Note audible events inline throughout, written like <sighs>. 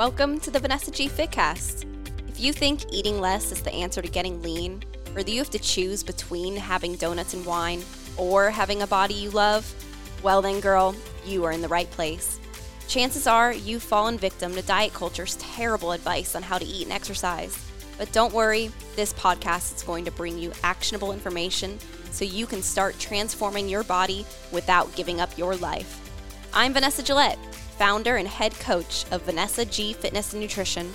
Welcome to the Vanessa G Fitcast. If you think eating less is the answer to getting lean, or that you have to choose between having donuts and wine or having a body you love, well then, girl, you are in the right place. Chances are you've fallen victim to diet culture's terrible advice on how to eat and exercise. But don't worry, this podcast is going to bring you actionable information so you can start transforming your body without giving up your life. I'm Vanessa Gillette, founder and head coach of Vanessa G Fitness and Nutrition.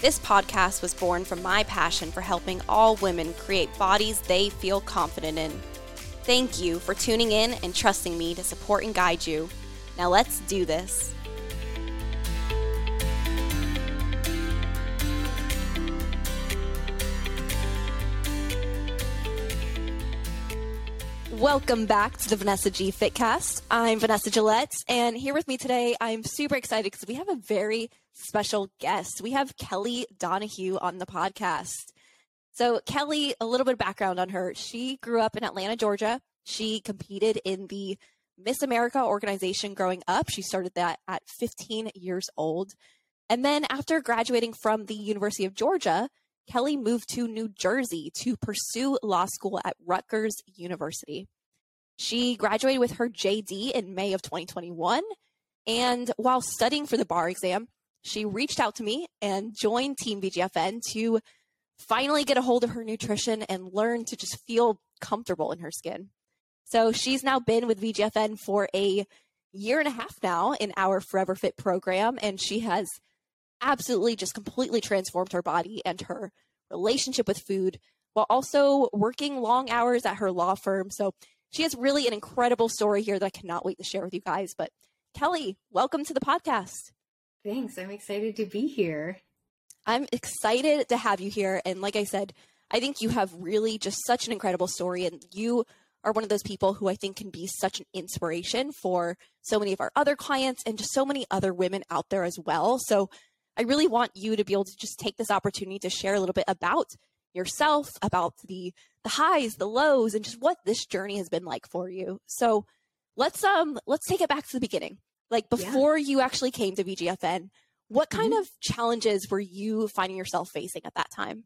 This podcast was born from my passion for helping all women create bodies they feel confident in. Thank you for tuning in and trusting me to support and guide you. Now let's do this. Welcome back to the Vanessa G Fitcast. I'm Vanessa Gillette, and here with me today, I'm super excited because we have a very special guest. We have Kelly Donahue on the podcast. So, Kelly, a little bit of background on her. She grew up in Atlanta, Georgia. She competed in the Miss America organization growing up. She started that at 15 years old. And then, after graduating from the University of Georgia, Kelly moved to New Jersey to pursue law school at Rutgers University. She graduated with her JD in May of 2021. And while studying for the bar exam, she reached out to me and joined Team VGFN to finally get a hold of her nutrition and learn to just feel comfortable in her skin. So she's now been with VGFN for a year and a half now in our Forever Fit program, and she has absolutely just completely transformed her body and her relationship with food while also working long hours at her law firm. So she has really an incredible story here that I cannot wait to share with you guys. But Kelly, welcome to the podcast. Thanks. I'm excited to be here. I'm excited to have you here. And like I said, I think you have really just such an incredible story. And you are one of those people who I think can be such an inspiration for so many of our other clients and just so many other women out there as well. So I really want you to be able to just take this opportunity to share a little bit about yourself, about the the highs, the lows, and just what this journey has been like for you. So let's um let's take it back to the beginning. Like before yeah. you actually came to VGFN, what kind mm-hmm. of challenges were you finding yourself facing at that time?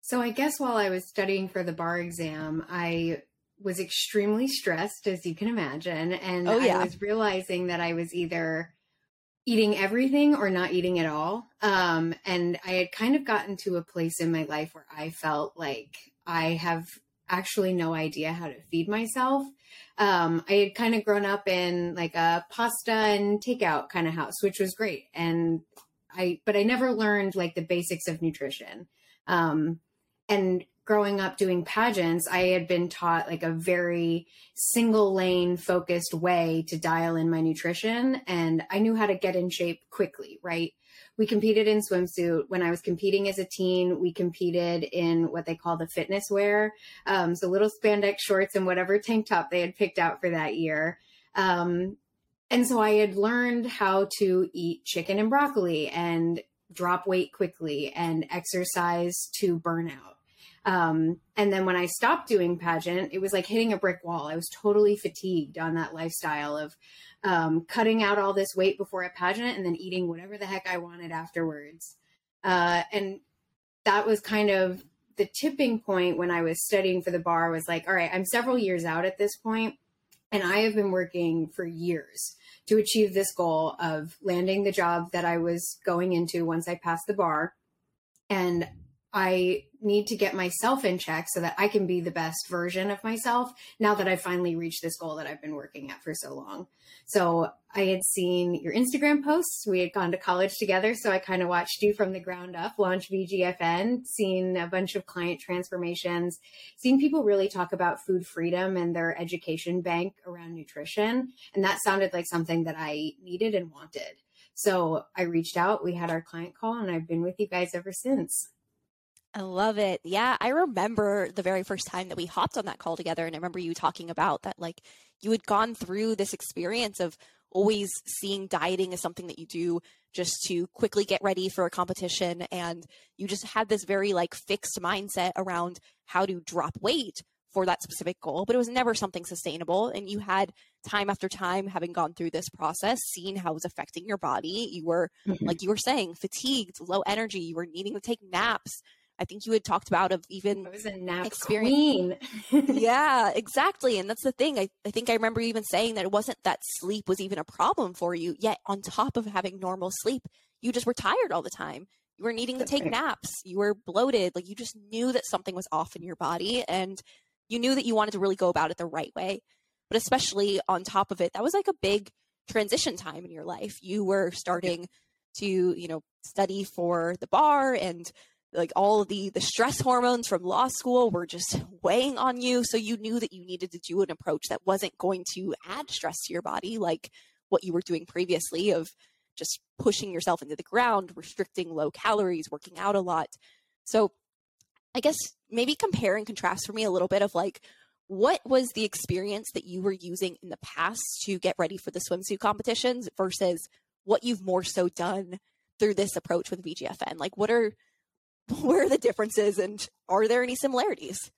So I guess while I was studying for the bar exam, I was extremely stressed, as you can imagine. And oh, yeah. I was realizing that I was either eating everything or not eating at all. Um, and I had kind of gotten to a place in my life where I felt like I have actually no idea how to feed myself. Um, I had kind of grown up in like a pasta and takeout kind of house, which was great. And I, but I never learned like the basics of nutrition. Um, and growing up doing pageants, I had been taught like a very single lane focused way to dial in my nutrition. And I knew how to get in shape quickly, right? We competed in swimsuit. When I was competing as a teen, we competed in what they call the fitness wear. Um, so little spandex shorts and whatever tank top they had picked out for that year. Um, and so I had learned how to eat chicken and broccoli and drop weight quickly and exercise to burnout. Um, and then when I stopped doing pageant, it was like hitting a brick wall. I was totally fatigued on that lifestyle of um, cutting out all this weight before a pageant and then eating whatever the heck I wanted afterwards. Uh, and that was kind of the tipping point when I was studying for the bar was like, all right, I'm several years out at this point, and I have been working for years to achieve this goal of landing the job that I was going into once I passed the bar. And I need to get myself in check so that I can be the best version of myself now that I've finally reached this goal that I've been working at for so long. So I had seen your Instagram posts. We had gone to college together. So I kind of watched you from the ground up launch VGFN, seen a bunch of client transformations, seen people really talk about food freedom and their education bank around nutrition. And that sounded like something that I needed and wanted. So I reached out, we had our client call, and I've been with you guys ever since. I love it. Yeah, I remember the very first time that we hopped on that call together, and I remember you talking about that, like you had gone through this experience of always seeing dieting as something that you do just to quickly get ready for a competition, and you just had this very like fixed mindset around how to drop weight for that specific goal, but it was never something sustainable. And you had time after time having gone through this process seen how it was affecting your body you were mm-hmm. like you were saying fatigued low energy you were needing to take naps I think you had talked about of even I was a nap experience. <laughs> yeah, exactly. And that's the thing. I, I think I remember even saying that it wasn't that sleep was even a problem for you. Yet on top of having normal sleep, you just were tired all the time. You were needing to take naps. You were bloated. Like you just knew that something was off in your body and you knew that you wanted to really go about it the right way. But especially on top of it, that was like a big transition time in your life. You were starting to, you know, study for the bar and like all the the stress hormones from law school were just weighing on you so you knew that you needed to do an approach that wasn't going to add stress to your body like what you were doing previously of just pushing yourself into the ground restricting low calories working out a lot so i guess maybe compare and contrast for me a little bit of like what was the experience that you were using in the past to get ready for the swimsuit competitions versus what you've more so done through this approach with VGFN? Like, what are <laughs> where are the differences and are there any similarities?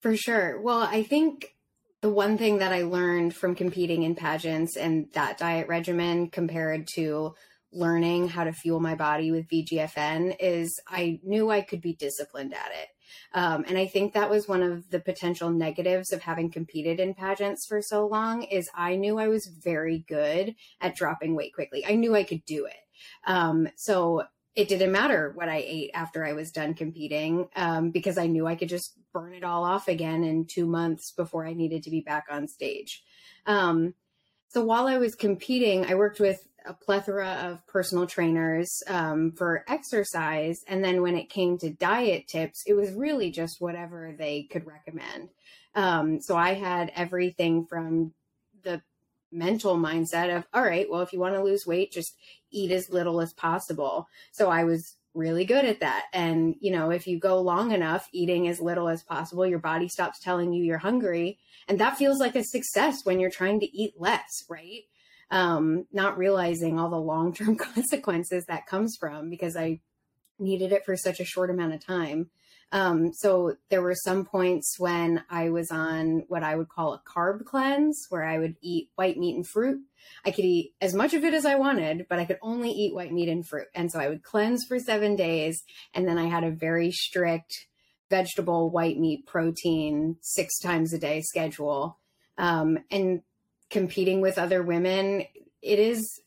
For sure. Well, I think the one thing that I learned from competing in pageants and that diet regimen compared to learning how to fuel my body with VGFN is I knew I could be disciplined at it. Um, and I think that was one of the potential negatives of having competed in pageants for so long is I knew I was very good at dropping weight quickly. I knew I could do it. Um, so it didn't matter what I ate after I was done competing um, because I knew I could just burn it all off again in two months before I needed to be back on stage. Um, so while I was competing, I worked with a plethora of personal trainers um, for exercise. And then when it came to diet tips, it was really just whatever they could recommend. Um, so I had everything from the mental mindset of, all right, well, if you want to lose weight, just eat as little as possible. So I was really good at that. And, you know, if you go long enough eating as little as possible, your body stops telling you you're hungry. And that feels like a success when you're trying to eat less, right? Um, not realizing all the long term <laughs> consequences that comes from because I needed it for such a short amount of time. Um, so there were some points when I was on what I would call a carb cleanse, where I would eat white meat and fruit. I could eat as much of it as I wanted, but I could only eat white meat and fruit. And so I would cleanse for seven days. And then I had a very strict vegetable, white meat, protein, six times a day schedule. Um, and competing with other women, it is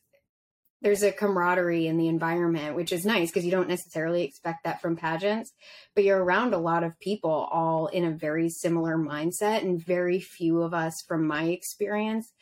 there's a camaraderie in the environment, which is nice because you don't necessarily expect that from pageants, but you're around a lot of people all in a very similar mindset. And very few of us, from my experience,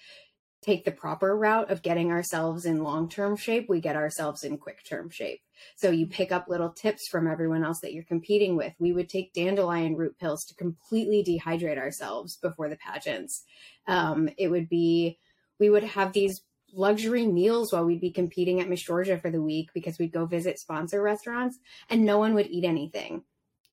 take the proper route of getting ourselves in long term shape. We get ourselves in quick term shape. So you pick up little tips from everyone else that you're competing with. We would take dandelion root pills to completely dehydrate ourselves before the pageants. Um, it would be, we would have these luxury meals while we'd be competing at Miss Georgia for the week because we'd go visit sponsor restaurants and no one would eat anything.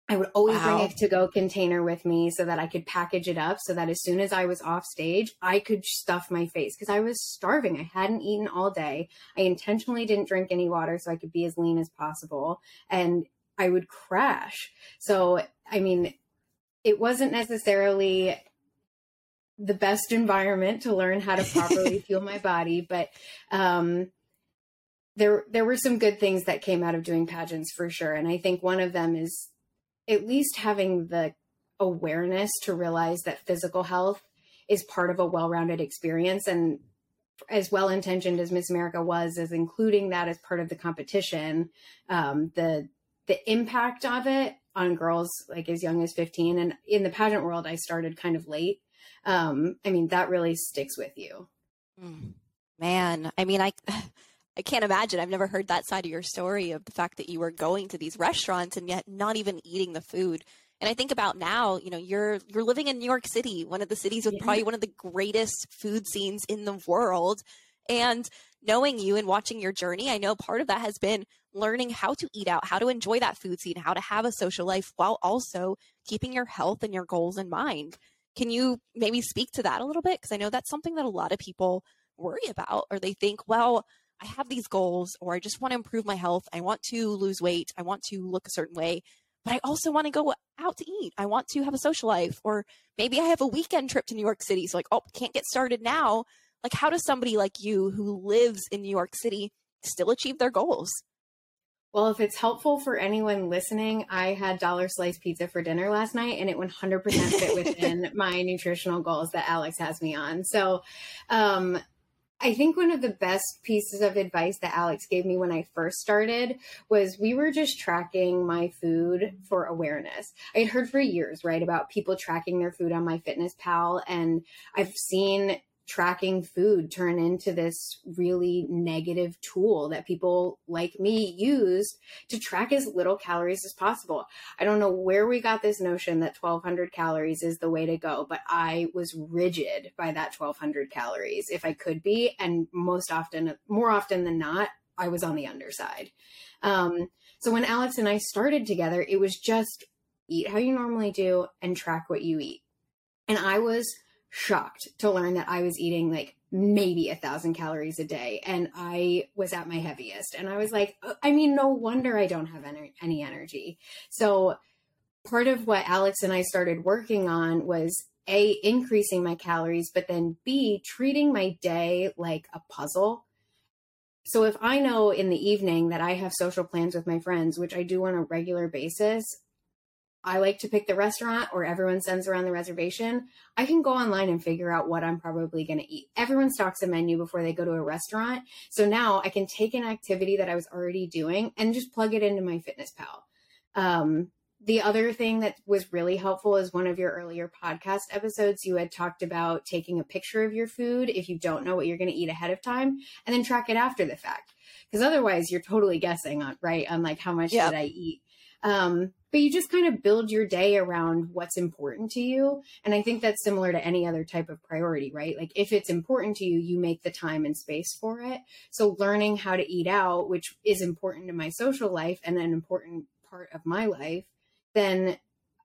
I would always wow. bring a to go container with me so that I could package it up so that as soon as I was off stage, I could stuff my face because I was starving. I hadn't eaten all day. I intentionally didn't drink any water so I could be as lean as possible. And I would crash. So, I mean, it wasn't necessarily the best environment to learn how to properly <laughs> fuel my body. But um, there there were some good things that came out of doing pageants for sure. And I think one of them is at least having the awareness to realize that physical health is part of a well-rounded experience and as well intentioned as Miss America was, as including that as part of the competition, um, the the impact of it on girls like as young as 15 and in the pageant world i started kind of late um, I mean, that really sticks with you. Mm. Man, I mean, I. <sighs> I can't imagine. I've never heard that side of your story of the fact that you were going to these restaurants and yet not even eating the food. And I think about now, you know, you're you're living in New York City, one of the cities with yeah. probably one of the greatest food scenes in the world. And knowing you and watching your journey, I know part of that has been learning how to eat out, how to enjoy that food scene, how to have a social life while also keeping your health and your goals in mind. Can you maybe speak to that a little bit? Because I know that's something that a lot of people worry about, or they think, well, I have these goals, or I just want to improve my health. I want to lose weight. I want to look a certain way, but I also want to go out to eat. I want to have a social life, or maybe I have a weekend trip to New York City. So, like, oh, can't get started now. Like, how does somebody like you who lives in New York City still achieve their goals? Well, if it's helpful for anyone listening, I had dollar slice pizza for dinner last night and it 100% fit within <laughs> my nutritional goals that Alex has me on. So, um, I think one of the best pieces of advice that Alex gave me when I first started was we were just tracking my food for awareness. I had heard for years, right, about people tracking their food on MyFitnessPal, and I've seen tracking food turn into this really negative tool that people like me use to track as little calories as possible. I don't know where we got this notion that 1200 calories is the way to go, but I was rigid by that 1200 calories if I could be. And most often, more often than not, I was on the underside. Um, so when Alex and I started together, it was just eat how you normally do and track what you eat. And I was shocked to learn that I was eating like maybe a thousand calories a day and I was at my heaviest. And I was like, uh, I mean, no wonder I don't have any, any energy. So part of what Alex and I started working on was A, increasing my calories, but then B, treating my day like a puzzle. So if I know in the evening that I have social plans with my friends, which I do on a regular basis, I like to pick the restaurant or everyone sends around the reservation, I can go online and figure out what I'm probably going to eat. Everyone stocks a menu before they go to a restaurant. So now I can take an activity that I was already doing and just plug it into MyFitnessPal. Um, the other thing that was really helpful is one of your earlier podcast episodes. You had talked about taking a picture of your food if you don't know what you're going to eat ahead of time and then track it after the fact. Because otherwise, you're totally guessing on, right? On like, how much did I eat? Um, but you just kind of build your day around what's important to you. And I think that's similar to any other type of priority, right? Like if it's important to you, you make the time and space for it. So learning how to eat out, which is important to my social life and an important part of my life, then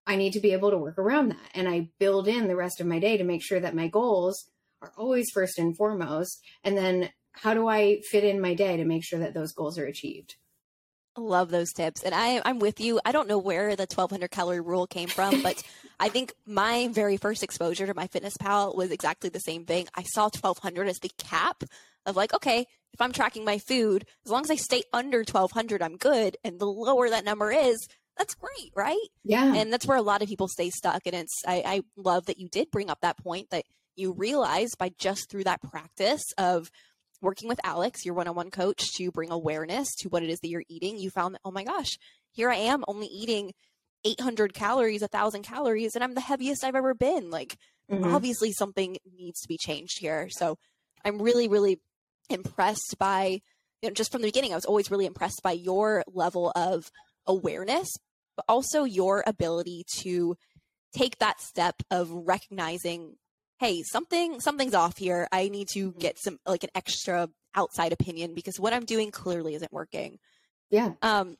I need to be able to work around that. And I build in the rest of my day to make sure that my goals are always first and foremost. And then how do I fit in my day to make sure that those goals are achieved? Love those tips. And I, I'm with you. I don't know where the 1200 calorie rule came from, but <laughs> I think my very first exposure to MyFitnessPal was exactly the same thing. I saw 1200 as the cap of like, okay, if I'm tracking my food, as long as I stay under 1200, I'm good. And the lower that number is, that's great, right? Yeah. And that's where a lot of people stay stuck. And it's, I, I love that you did bring up that point that you realize by just through that practice of working with Alex, your one on one coach, to bring awareness to what it is that you're eating, you found that, oh my gosh, here I am only eating 800 calories, 1,000 calories, and I'm the heaviest I've ever been. Like, mm-hmm. obviously, something needs to be changed here. So, I'm really, really impressed by, you know, just from the beginning, I was always really impressed by your level of awareness, but also your ability to take that step of recognizing hey, something something's off here. I need to mm-hmm. get some like an extra outside opinion because what I'm doing clearly isn't working. Yeah. Um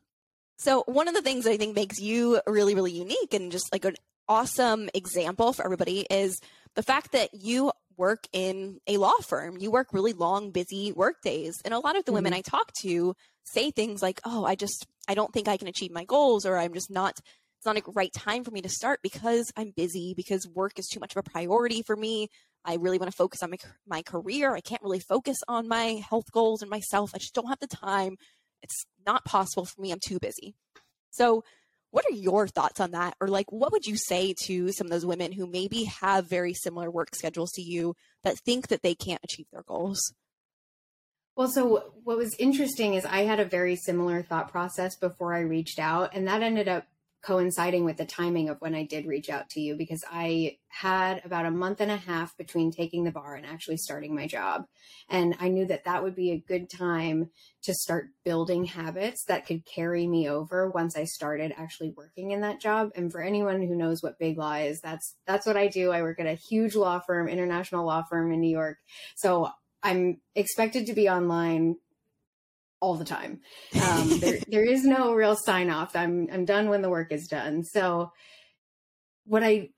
so one of the things I think makes you really really unique and just like an awesome example for everybody is the fact that you work in a law firm. You work really long busy work days and a lot of the mm-hmm. women I talk to say things like, "Oh, I just I don't think I can achieve my goals or I'm just not it's not a right time for me to start because I'm busy, because work is too much of a priority for me. I really want to focus on my, my career. I can't really focus on my health goals and myself. I just don't have the time. It's not possible for me. I'm too busy. So, what are your thoughts on that? Or, like, what would you say to some of those women who maybe have very similar work schedules to you that think that they can't achieve their goals? Well, so what was interesting is I had a very similar thought process before I reached out, and that ended up coinciding with the timing of when I did reach out to you because I had about a month and a half between taking the bar and actually starting my job. And I knew that that would be a good time to start building habits that could carry me over once I started actually working in that job. And for anyone who knows what big law is, that's that's what I do. I work at a huge law firm, international law firm in New York. So I'm expected to be online all the time. <laughs> Um, there, there is no real sign off. I'm I'm done when the work is done. So what I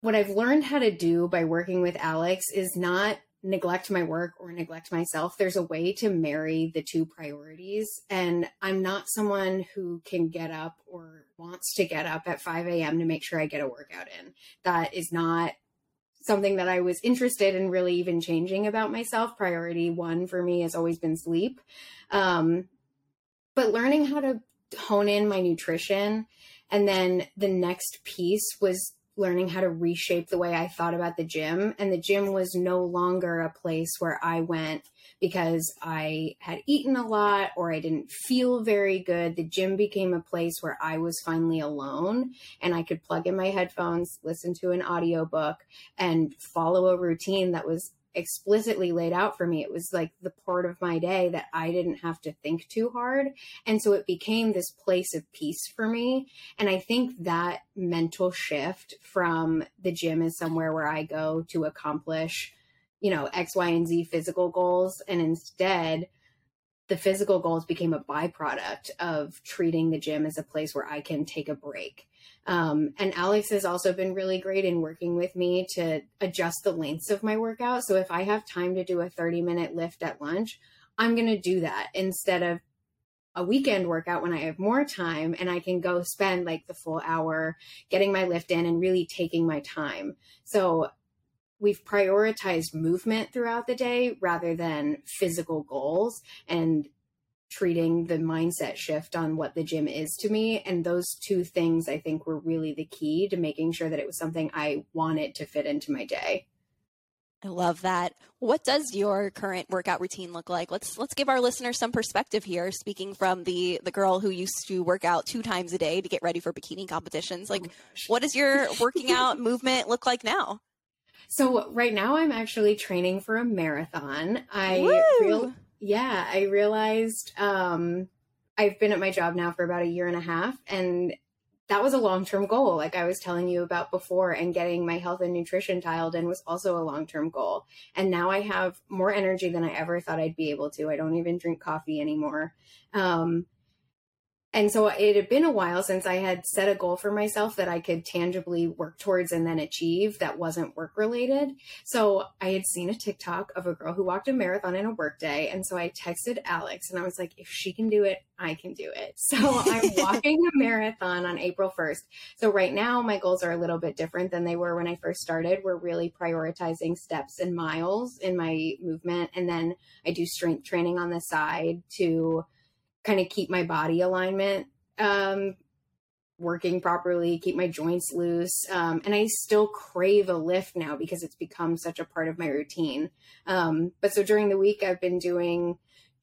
what I've learned how to do by working with Alex is not neglect my work or neglect myself. There's a way to marry the two priorities. And I'm not someone who can get up or wants to get up at 5 a.m. to make sure I get a workout in. That is not something that I was interested in really even changing about myself. Priority one for me has always been sleep. Um, but learning how to hone in my nutrition. And then the next piece was learning how to reshape the way I thought about the gym. And the gym was no longer a place where I went because I had eaten a lot or I didn't feel very good. The gym became a place where I was finally alone and I could plug in my headphones, listen to an audiobook, and follow a routine that was explicitly laid out for me. It was like the part of my day that I didn't have to think too hard. And so it became this place of peace for me. And I think that mental shift from the gym is somewhere where I go to accomplish, you know, X, Y, and Z physical goals. And instead, the physical goals became a byproduct of treating the gym as a place where I can take a break um, and Alex has also been really great in working with me to adjust the lengths of my workout. So if I have time to do a 30 minute lift at lunch, I'm going to do that instead of a weekend workout when I have more time and I can go spend like the full hour getting my lift in and really taking my time. So we've prioritized movement throughout the day rather than physical goals. And treating the mindset shift on what the gym is to me. And those two things I think were really the key to making sure that it was something I wanted to fit into my day. I love that. What does your current workout routine look like? Let's let's give our listeners some perspective here. Speaking from the the girl who used to work out two times a day to get ready for bikini competitions, like oh what does your <laughs> working out movement look like now? So right now I'm actually training for a marathon. I real yeah, I realized um, I've been at my job now for about a year and a half, and that was a long term goal, like I was telling you about before. And getting my health and nutrition dialed in was also a long term goal. And now I have more energy than I ever thought I'd be able to. I don't even drink coffee anymore. Um, and so it had been a while since I had set a goal for myself that I could tangibly work towards and then achieve that wasn't work related. So I had seen a TikTok of a girl who walked a marathon in a workday. And so I texted Alex and I was like, if she can do it, I can do it. So I'm <laughs> walking a marathon on April 1st. So right now, my goals are a little bit different than they were when I first started. We're really prioritizing steps and miles in my movement. And then I do strength training on the side to kind of keep my body alignment um, working properly, keep my joints loose. Um, and I still crave a lift now because it's become such a part of my routine. Um, but so during the week, I've been doing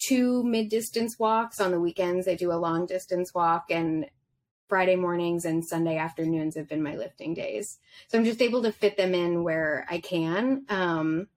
two mid distance walks. On the weekends, I do a long distance walk. And Friday mornings and Sunday afternoons have been my lifting days. So I'm just able to fit them in where I can. Um,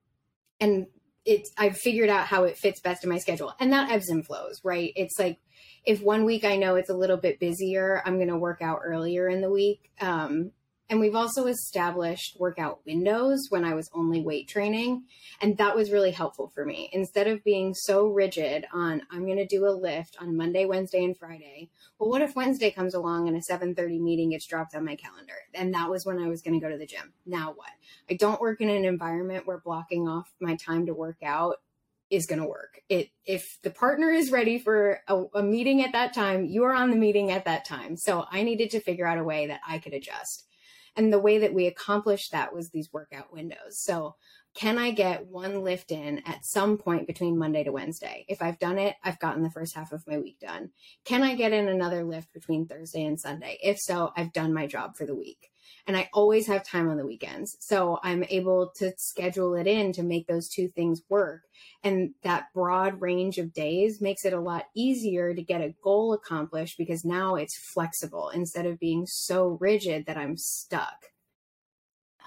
and it's I've figured out how it fits best in my schedule. And that ebbs and flows, right? It's like if one week I know it's a little bit busier, I'm going to work out earlier in the week. Um, and we've also established workout windows when I was only weight training. And that was really helpful for me. Instead of being so rigid on, I'm going to do a lift on Monday, Wednesday, and Friday. Well, what if Wednesday comes along and a 730 meeting gets dropped on my calendar? And that was when I was going to go to the gym. Now what? I don't work in an environment where blocking off my time to work out is going to work. It if the partner is ready for a, a, meeting at that time, you are on the meeting at that time. So I needed to figure out a way that I could adjust. And the way that we accomplished that was these workout windows. So, can I get one lift in at some point between Monday to Wednesday? If I've done it, I've gotten the first half of my week done. Can I get in another lift between Thursday and Sunday? If so, I've done my job for the week and I always have time on the weekends. So I'm able to schedule it in to make those two things work. And that broad range of days makes it a lot easier to get a goal accomplished because now it's flexible instead of being so rigid that I'm stuck.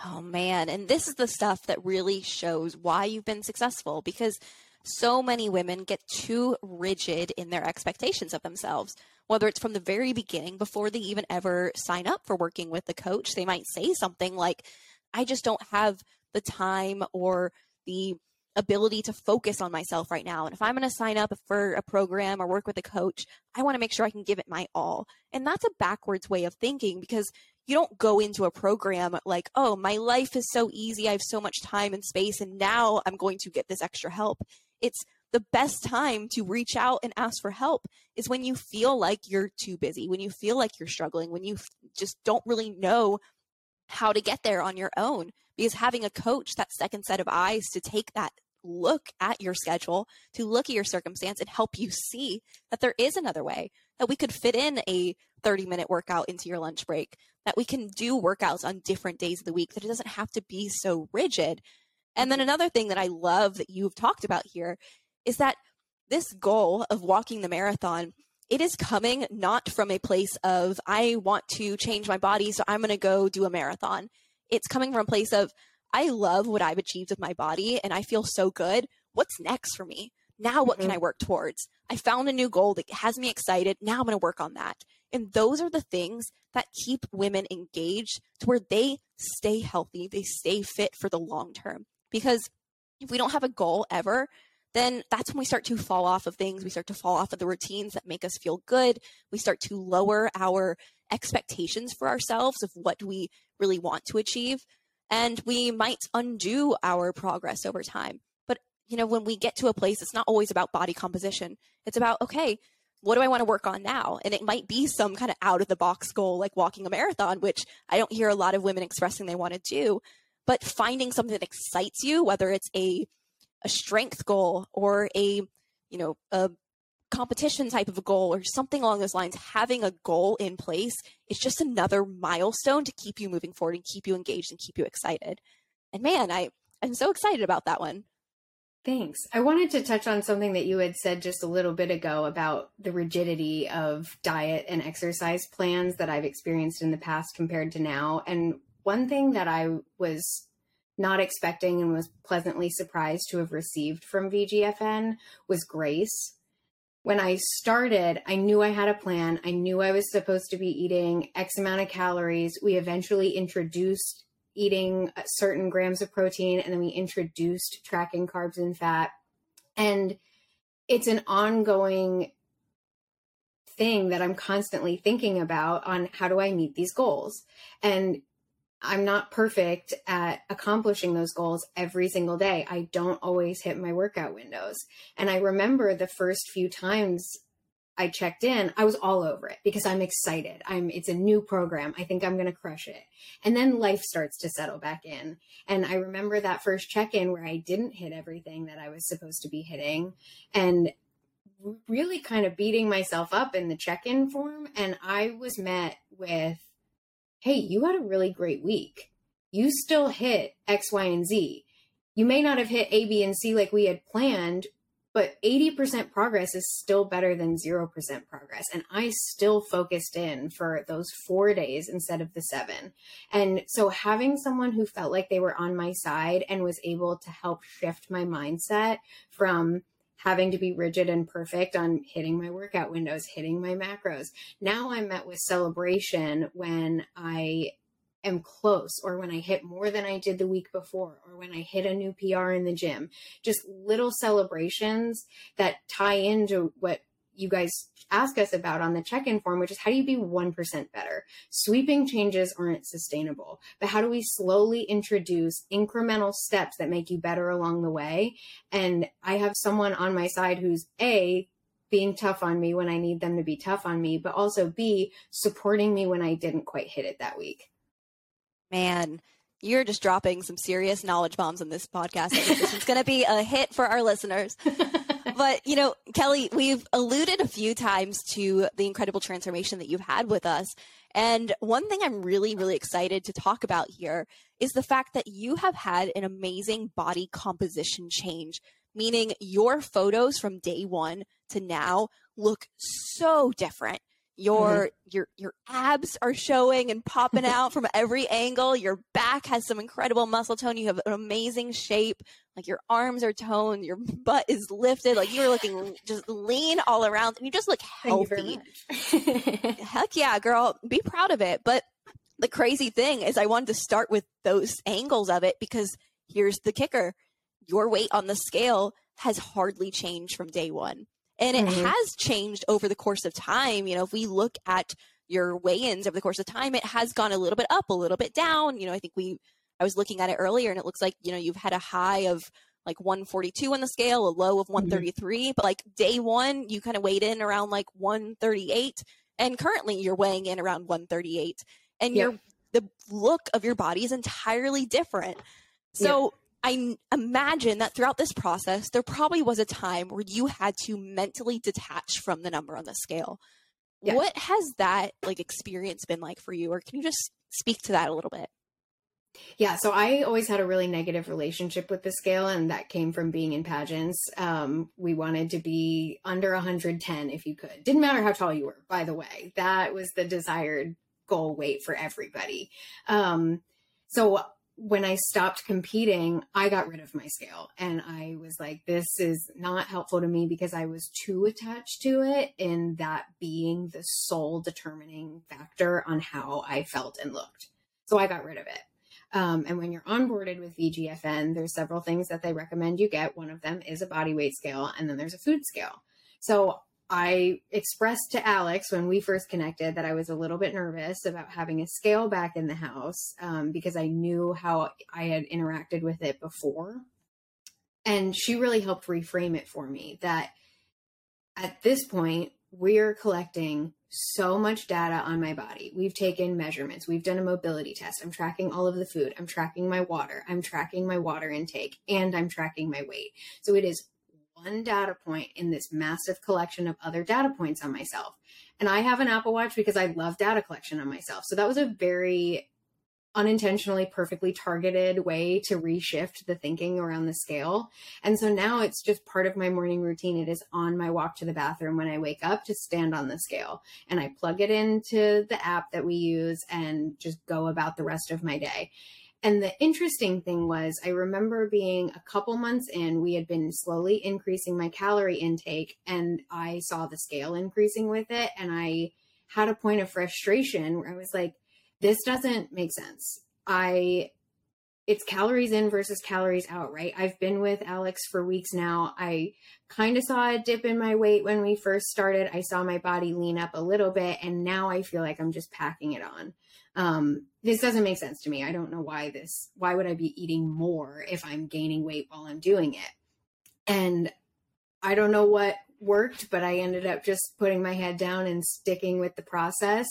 Oh man, and this is the stuff that really shows why you've been successful because so many women get too rigid in their expectations of themselves whether it's from the very beginning before they even ever sign up for working with the coach. They might say something like, I just don't have the time or the ability to focus on myself right now. And if I'm going to sign up for a program or work with a coach, I want to make sure I can give it my all. And that's a backwards way of thinking because you don't go into a program like, oh, my life is so easy. I have so much time and space, and now I'm going to get this extra help. It's the best time to reach out and ask for help is when you feel like you're too busy, when you feel like you're struggling, when you just don't really know how to get there on your own because having a coach, that second set of eyes to take that look at your schedule, to look at your circumstance and help you see that there is another way, that we could fit in a 30 minute workout into your lunch break, that we can do workouts on different days of the week, that it doesn't have to be so rigid. And then another thing that I love that you've talked about here is that this goal of walking the marathon it is coming not from a place of I want to change my body, so I'm going to go do a marathon. It's coming from a place of I love what I've achieved with my body and I feel so good. What's next for me? Now, what mm-hmm. can I work towards? I found a new goal that has me excited. Now I'm going to work on that. And those are the things that keep women engaged to where they stay healthy, they stay fit for the long term. Because if we don't have a goal ever, then that's when we start to fall off of things. We start to fall off of the routines that make us feel good. We start to lower our expectations for ourselves of what we really want to achieve. And we might undo our progress over time. But, you know, when we get to a place, it's not always about body composition. It's about, okay, what do I want to work on now? And it might be some kind of out of the box goal, like walking a marathon, which I don't hear a lot of women expressing they want to do. But finding something that excites you, whether it's a a strength goal or a you know a competition type of a goal or something along those lines having a goal in place is just another milestone to keep you moving forward and keep you engaged and keep you excited and man i i'm so excited about that one Thanks. I wanted to touch on something that you had said just a little bit ago about the rigidity of diet and exercise plans that I've experienced in the past compared to now. And one thing that I was not expecting and was pleasantly surprised to have received from VGFN was grace. When I started, I knew I had a plan. I knew I was supposed to be eating X amount of calories. We eventually introduced eating uh, certain grams of protein and then we introduced tracking carbs and fat. And it's an ongoing thing that I'm constantly thinking about on how do I meet these goals. And I'm not perfect at accomplishing those goals every single day. I don't always hit my workout windows. And I remember the first few times I checked in, I was all over it because I'm excited. I'm it's a new program. I think I'm going to crush it. And then life starts to settle back in. And I remember that first check-in where I didn't hit everything that I was supposed to be hitting and really kind of beating myself up in the check-in form and I was met with hey, you had a really great week. You still hit X, Y, and Z. You may not have hit A, B, and C like we had planned, but 80% progress is still better than 0% progress. And I still focused in for those four days instead of the seven. And so having someone who felt like they were on my side and was able to help shift my mindset from having to be rigid and perfect on hitting my workout windows, hitting my macros. Now I'm met with celebration when I am close or when I hit more than I did the week before or when I hit a new PR in the gym. Just little celebrations that tie into what you guys ask us about on the check in form, which is how do you be 1% better? Sweeping changes aren't sustainable, but how do we slowly introduce incremental steps that make you better along the way? And I have someone on my side who's A, being tough on me when I need them to be tough on me, but also B, supporting me when I didn't quite hit it that week. Man, you're just dropping some serious knowledge bombs in this podcast. this is going to be a hit for our listeners. <laughs> but you know, Kelly, we've alluded a few times to the incredible transformation that you've had with us. And one thing I'm really, really excited to talk about here is the fact that you have had an amazing body composition change, meaning your photos from day one to now look so different your mm-hmm. your your abs are showing and popping out from every angle. Your back has some incredible muscle tone. You have an amazing shape. Like your arms are toned. Your butt is lifted. Like you're looking just lean all around. And you just look healthy. <laughs> heck yeah girl. Be proud of it. But the crazy thing is i wanted to start with those angles of it because here's the kicker. Your weight on the scale has hardly changed from day one and it mm-hmm. has changed over the course of time. You know, if we look at your weigh-ins over the course of time, it has gone a little bit up, a little bit down. You know, I think we I was looking at it earlier and it looks like, you know, you've had a high of like 142 on the scale, a low of 133, mm-hmm. but like day 1 you kind of weighed in around like 138 and currently you're weighing in around 138 and yep. you're the look of your body is entirely different. So I imagine that throughout this process, there probably was a time where you had to mentally detach from the number on the scale. Yeah. What has that like experience been like for you? Or can you just speak to that a little bit? Yeah, so I always had a really negative relationship with the scale, and that came from being in pageants. Um, we wanted to be under 110 if you could. Didn't matter how tall you were, by the way. That was the desired goal weight for everybody. Um, so when I stopped competing, I got rid of my scale and I was like, this is not helpful to me because I was too attached to it in that being the sole determining factor on how I felt and looked. So I got rid of it. Um, and when you're onboarded with VGFN, there's several things that they recommend you get. One of them is a body weight scale, and then there's a food scale. So I expressed to Alex when we first connected that I was a little bit nervous about having a scale back in the house um, because I knew how I had interacted with it before. And she really helped reframe it for me that at this point, we're collecting so much data on my body. We've taken measurements. We've done a mobility test. I'm tracking all of the food. I'm tracking my water. I'm tracking my water intake and I'm tracking my weight. So it is one data point in this massive collection of other data points on myself. And I have an Apple Watch because I love data collection on myself. So that was a very unintentionally perfectly targeted way to reshift the thinking around the scale. And so now it's just part of my morning routine. It is on my walk to the bathroom when I wake up to stand on the scale and I plug it into the app that we use and just go about the rest of my day. And the interesting thing was, I remember being a couple months in, we had been slowly increasing my calorie intake, and I saw the scale increasing with it. And I had a point of frustration where I was like, this doesn't make sense. I, it's calories in versus calories out, right? I've been with Alex for weeks now. I kind of saw a dip in my weight when we first started. I saw my body lean up a little bit, and now I feel like I'm just packing it on. Um, this doesn't make sense to me. I don't know why this, why would I be eating more if I'm gaining weight while I'm doing it? And I don't know what worked, but I ended up just putting my head down and sticking with the process.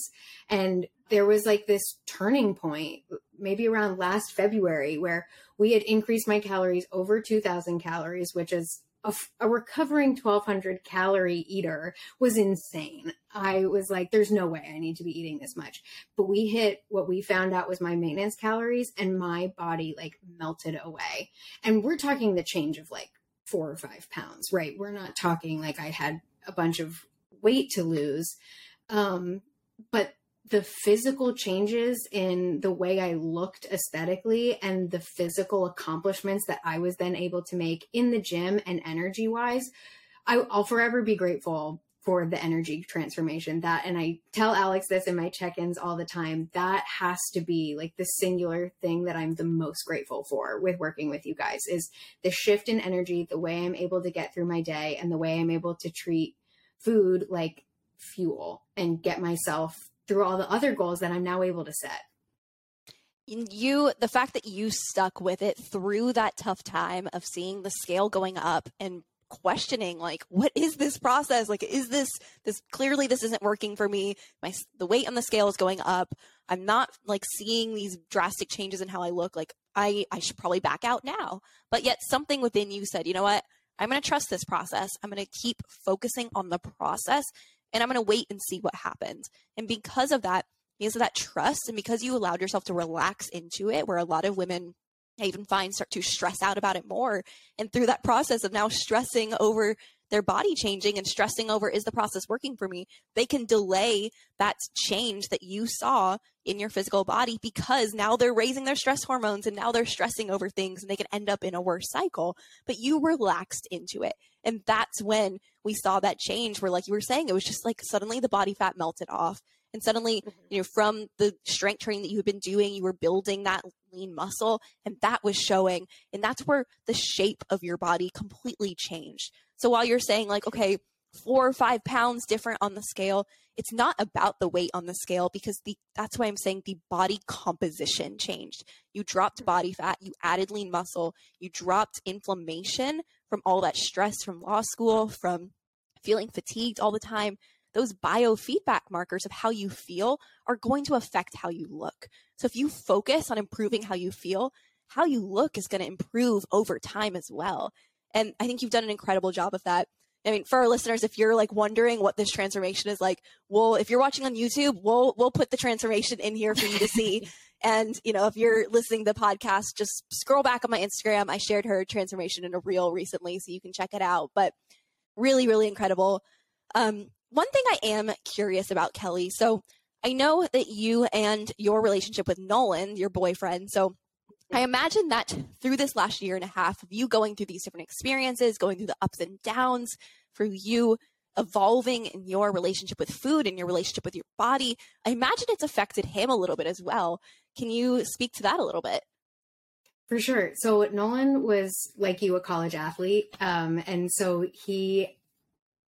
And there was like this turning point, maybe around last February, where we had increased my calories over 2000 calories, which is a, recovering 1200 calorie eater was insane. I was like, there's no way I need to be eating this much. But we hit what we found out was my maintenance calories and my body like melted away. And we're talking the change of like four or five pounds, right? We're not talking like I had a bunch of weight to lose. Um, but the physical changes in the way I looked aesthetically and the physical accomplishments that I was then able to make in the gym and energy wise, I, will forever be grateful for the energy transformation that and i tell alex this in my check-ins all the time that has to be like the singular thing that i'm the most grateful for with working with you guys is the shift in energy the way i'm able to get through my day and the way i'm able to treat food like fuel and get myself through all the other goals that I'm now able to set. You, the fact that you stuck with it through that tough time of seeing the scale going up and questioning like what is this process? Like is this this clearly this isn't working for me. My the weight on the scale is going up. I'm not like seeing these drastic changes in how i look. Like i i should probably back out now. But yet something within you said you know what? I'm going to trust this process. I'm going to keep focusing on the process and I'm going to wait and see what happens. And because of that, because of that trust, and because you allowed yourself to relax into it, where a lot of women I even find start to stress out about it more. And through that process of now stressing over their body changing and stressing over is the process working for me, they can delay that change that you saw in your physical body because now they're raising their stress hormones and now they're stressing over things and they can end up in a worse cycle. But you relaxed into it. And that's when we saw that change where, like you were saying, it was just like suddenly the body fat melted off. And suddenly, mm-hmm. you know, from the strength training that you had been doing, you were building that lean muscle and that was showing. And that's where the shape of your body completely changed. So while you're saying, like, okay, four or five pounds different on the scale, it's not about the weight on the scale because the that's why I'm saying the body composition changed. You dropped mm-hmm. body fat, you added lean muscle, you dropped inflammation from all that stress from law school, from feeling fatigued all the time. those biofeedback markers of how you feel are going to affect how you look. So if you focus on improving how you feel, how you look is going to improve over time as well. And I think you've done an incredible job of that. I mean, for our listeners, if you're like wondering what this transformation is like, well, if you're watching on YouTube, we'll we'll put the transformation in here for you to see. <laughs> and you know, if you're listening to the podcast, just scroll back on my Instagram. I shared her transformation in a reel recently, so you can check it out. But really, really incredible. Um, one thing I am curious about, Kelly. So I know that you and your relationship with Nolan, your boyfriend, so I imagine that through this last year and a half of you going through these different experiences, going through the ups and downs, for you evolving in your relationship with food and your relationship with your body, I imagine it's affected him a little bit as well. Can you speak to that a little bit? For sure. So Nolan was like you, a college athlete, um, and so he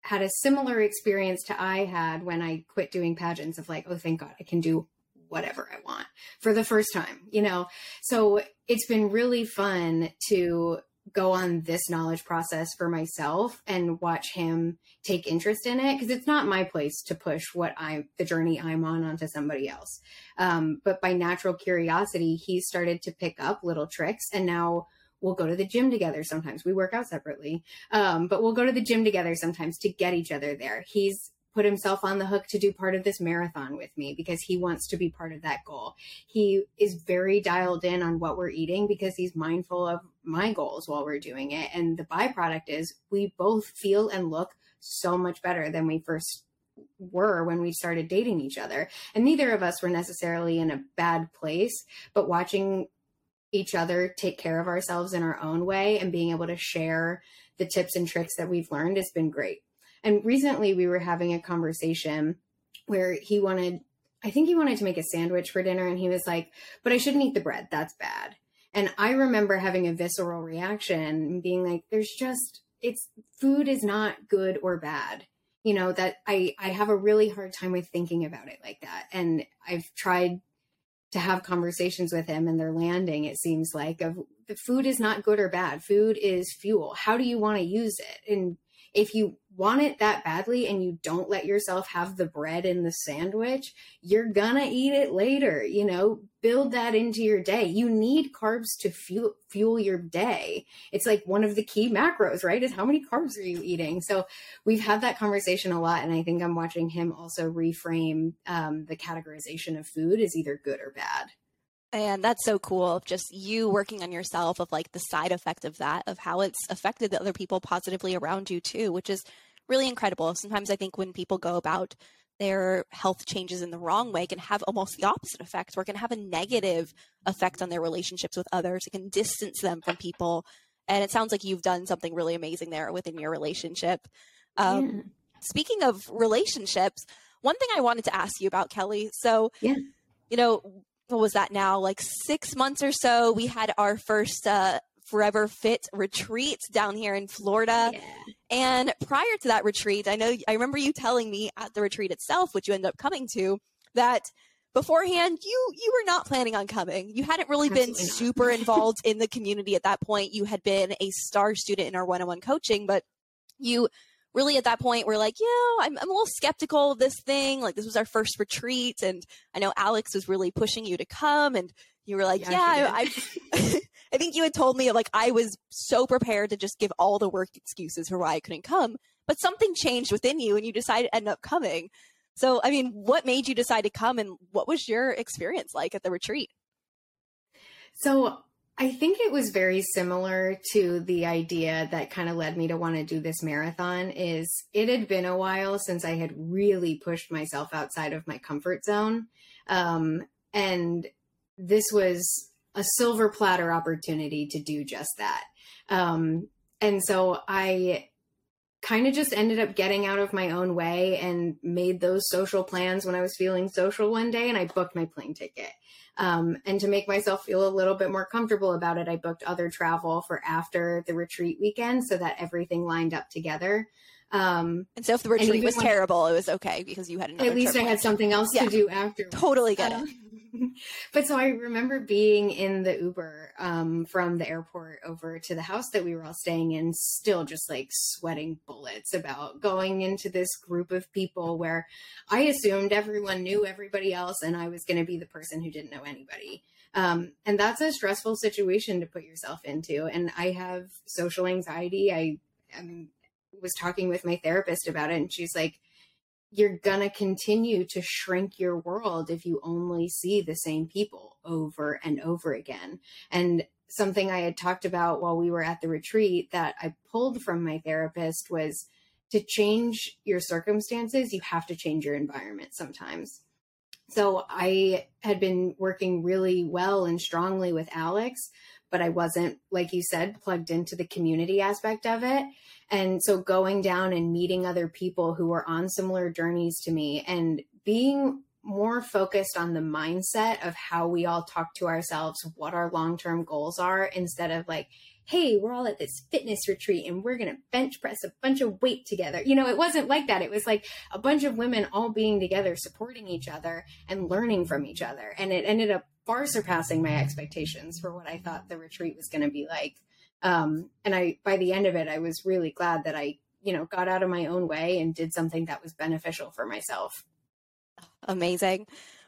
had a similar experience to I had when I quit doing pageants of like, oh, thank God, I can do whatever I want for the first time, you know? So it's been really fun to go on this knowledge process for myself and watch him take interest in it because it's not my place to push what I'm the journey I'm on onto somebody else. Um, but by natural curiosity, he started to pick up little tricks and now we'll go to the gym together sometimes. We work out separately, um, but we'll go to the gym together sometimes to get each other there. He's put himself on the hook to do part of this marathon with me because he wants to be part of that goal. He is very dialed in on what we're eating because he's mindful of my goals while we're doing it. And the byproduct is we both feel and look so much better than we first were when we started dating each other. And neither of us were necessarily in a bad place, but watching each other take care of ourselves in our own way and being able to share the tips and tricks that we've learned has been great. And recently we were having a conversation where he wanted, I think he wanted to make a sandwich for dinner. And he was like, but I shouldn't eat the bread. That's bad. And I remember having a visceral reaction being like, there's just, it's food is not good or bad. You know, that I, I have a really hard time with thinking about it like that. And I've tried to have conversations with him and they're landing, it seems like, of the food is not good or bad. Food is fuel. How do you want to use it? And if you want it that badly and you don't let yourself have the bread in the sandwich, you're gonna eat it later. You know, build that into your day. You need carbs to fuel fuel your day. It's like one of the key macros, right? Is how many carbs are you eating? So we've had that conversation a lot, and I think I'm watching him also reframe um, the categorization of food as either good or bad. And that's so cool. Just you working on yourself of like the side effect of that, of how it's affected the other people positively around you too, which is really incredible. Sometimes I think when people go about their health changes in the wrong way can have almost the opposite effect where it can have a negative effect on their relationships with others. It can distance them from people. And it sounds like you've done something really amazing there within your relationship. Um, yeah. Speaking of relationships, one thing I wanted to ask you about, Kelly. So, yeah. you know, what was that now? Like six months or so, we had our first uh, Forever Fit retreat down here in Florida. Yeah. And prior to that retreat, I know I remember you telling me at the retreat itself, which you ended up coming to, that beforehand you you were not planning on coming. You hadn't really Absolutely been super <laughs> involved in the community at that point. You had been a star student in our one-on-one coaching, but you really at that point were like, yeah, I'm, I'm a little skeptical of this thing. Like this was our first retreat, and I know Alex was really pushing you to come, and you were like, yeah, yeah I, I <laughs> <laughs> I think you had told me like I was so prepared to just give all the work excuses for why I couldn't come, but something changed within you and you decided to end up coming. So, I mean, what made you decide to come and what was your experience like at the retreat? So, I think it was very similar to the idea that kind of led me to want to do this marathon is it had been a while since I had really pushed myself outside of my comfort zone. Um, and this was a silver platter opportunity to do just that. Um, and so I kind of just ended up getting out of my own way and made those social plans when I was feeling social one day and I booked my plane ticket. Um, and to make myself feel a little bit more comfortable about it, I booked other travel for after the retreat weekend so that everything lined up together. Um, and so if the retreat was terrible, it was okay because you had At least I had something else yeah. to do after. Totally get it. <laughs> but so I remember being in the Uber um, from the airport over to the house that we were all staying in, still just like sweating bullets about going into this group of people where I assumed everyone knew everybody else and I was going to be the person who didn't know anybody. Um, and that's a stressful situation to put yourself into. And I have social anxiety. I um, was talking with my therapist about it, and she's like, you're going to continue to shrink your world if you only see the same people over and over again. And something I had talked about while we were at the retreat that I pulled from my therapist was to change your circumstances, you have to change your environment sometimes. So I had been working really well and strongly with Alex, but I wasn't, like you said, plugged into the community aspect of it. And so going down and meeting other people who were on similar journeys to me and being more focused on the mindset of how we all talk to ourselves, what our long term goals are, instead of like, hey, we're all at this fitness retreat and we're going to bench press a bunch of weight together. You know, it wasn't like that. It was like a bunch of women all being together, supporting each other and learning from each other. And it ended up far surpassing my expectations for what I thought the retreat was going to be like. Um, and I, by the end of it, I was really glad that I, you know, got out of my own way and did something that was beneficial for myself. Amazing.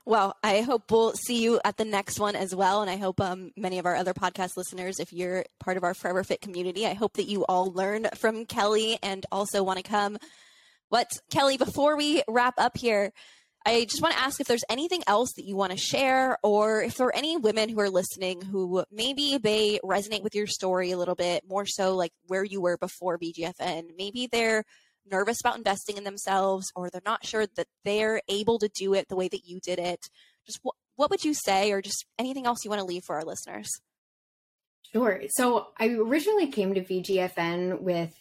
Well, I hope we'll see you at the next one as well. And I hope um, many of our other podcast listeners, if you're part of our Forever Fit community, I hope that you all learn from Kelly and also want to come. What, Kelly, before we wrap up here, I just want to ask if there's anything else that you want to share, or if there are any women who are listening who maybe they resonate with your story a little bit more so, like where you were before VGFN. Maybe they're nervous about investing in themselves, or they're not sure that they're able to do it the way that you did it. Just what, what would you say, or just anything else you want to leave for our listeners? Sure. So I originally came to VGFN with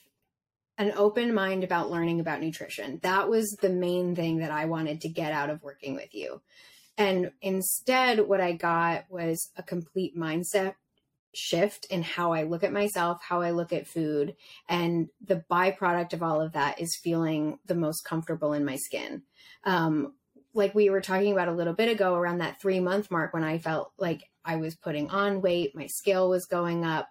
an open mind about learning about nutrition. That was the main thing that I wanted to get out of working with you. And instead, what I got was a complete mindset shift in how I look at myself, how I look at food. And the byproduct of all of that is feeling the most comfortable in my skin. Um, like we were talking about a little bit ago, around that three month mark when I felt like I was putting on weight, my scale was going up.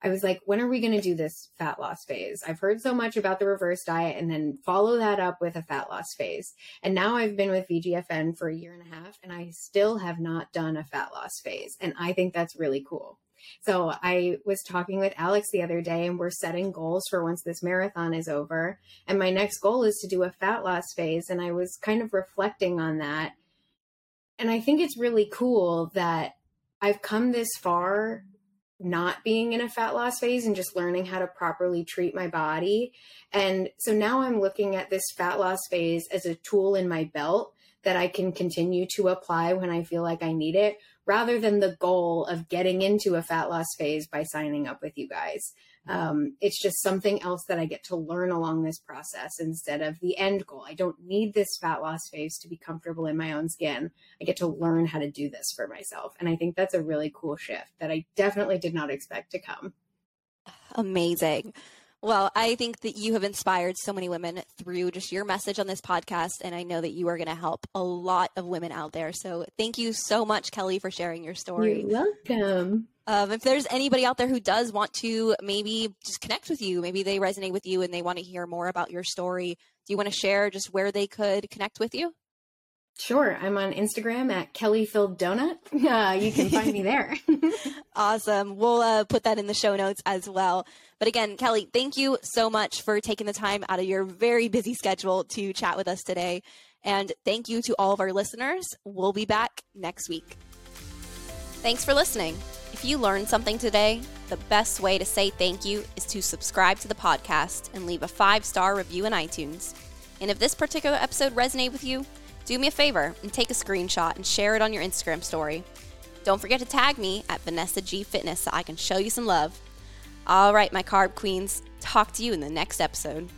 I was like, when are we going to do this fat loss phase? I've heard so much about the reverse diet and then follow that up with a fat loss phase. And now I've been with VGFN for a year and a half and I still have not done a fat loss phase. And I think that's really cool. So I was talking with Alex the other day and we're setting goals for once this marathon is over. And my next goal is to do a fat loss phase. And I was kind of reflecting on that. And I think it's really cool that I've come this far not being in a fat loss phase and just learning how to properly treat my body. And so now I'm looking at this fat loss phase as a tool in my belt that I can continue to apply when I feel like I need it rather than the goal of getting into a fat loss phase by signing up with you guys. Um, it's just something else that I get to learn along this process instead of the end goal. I don't need this fat loss phase to be comfortable in my own skin. I get to learn how to do this for myself. And I think that's a really cool shift that I definitely did not expect to come. Amazing. Well, I think that you have inspired so many women through just your message on this podcast. And I know that you are going to help a lot of women out there. So thank you so much, Kelly, for sharing your story. You're welcome. Um, if there's anybody out there who does want to maybe just connect with you, maybe they resonate with you and they want to hear more about your story, do you want to share just where they could connect with you? Sure. I'm on Instagram at Kelly Filled Donut. Uh, you can find me there. <laughs> awesome. We'll uh, put that in the show notes as well. But again, Kelly, thank you so much for taking the time out of your very busy schedule to chat with us today. And thank you to all of our listeners. We'll be back next week. Thanks for listening. If you learned something today, the best way to say thank you is to subscribe to the podcast and leave a five star review in iTunes. And if this particular episode resonated with you, do me a favor and take a screenshot and share it on your Instagram story. Don't forget to tag me at Vanessa G Fitness so I can show you some love. All right, my carb queens, talk to you in the next episode.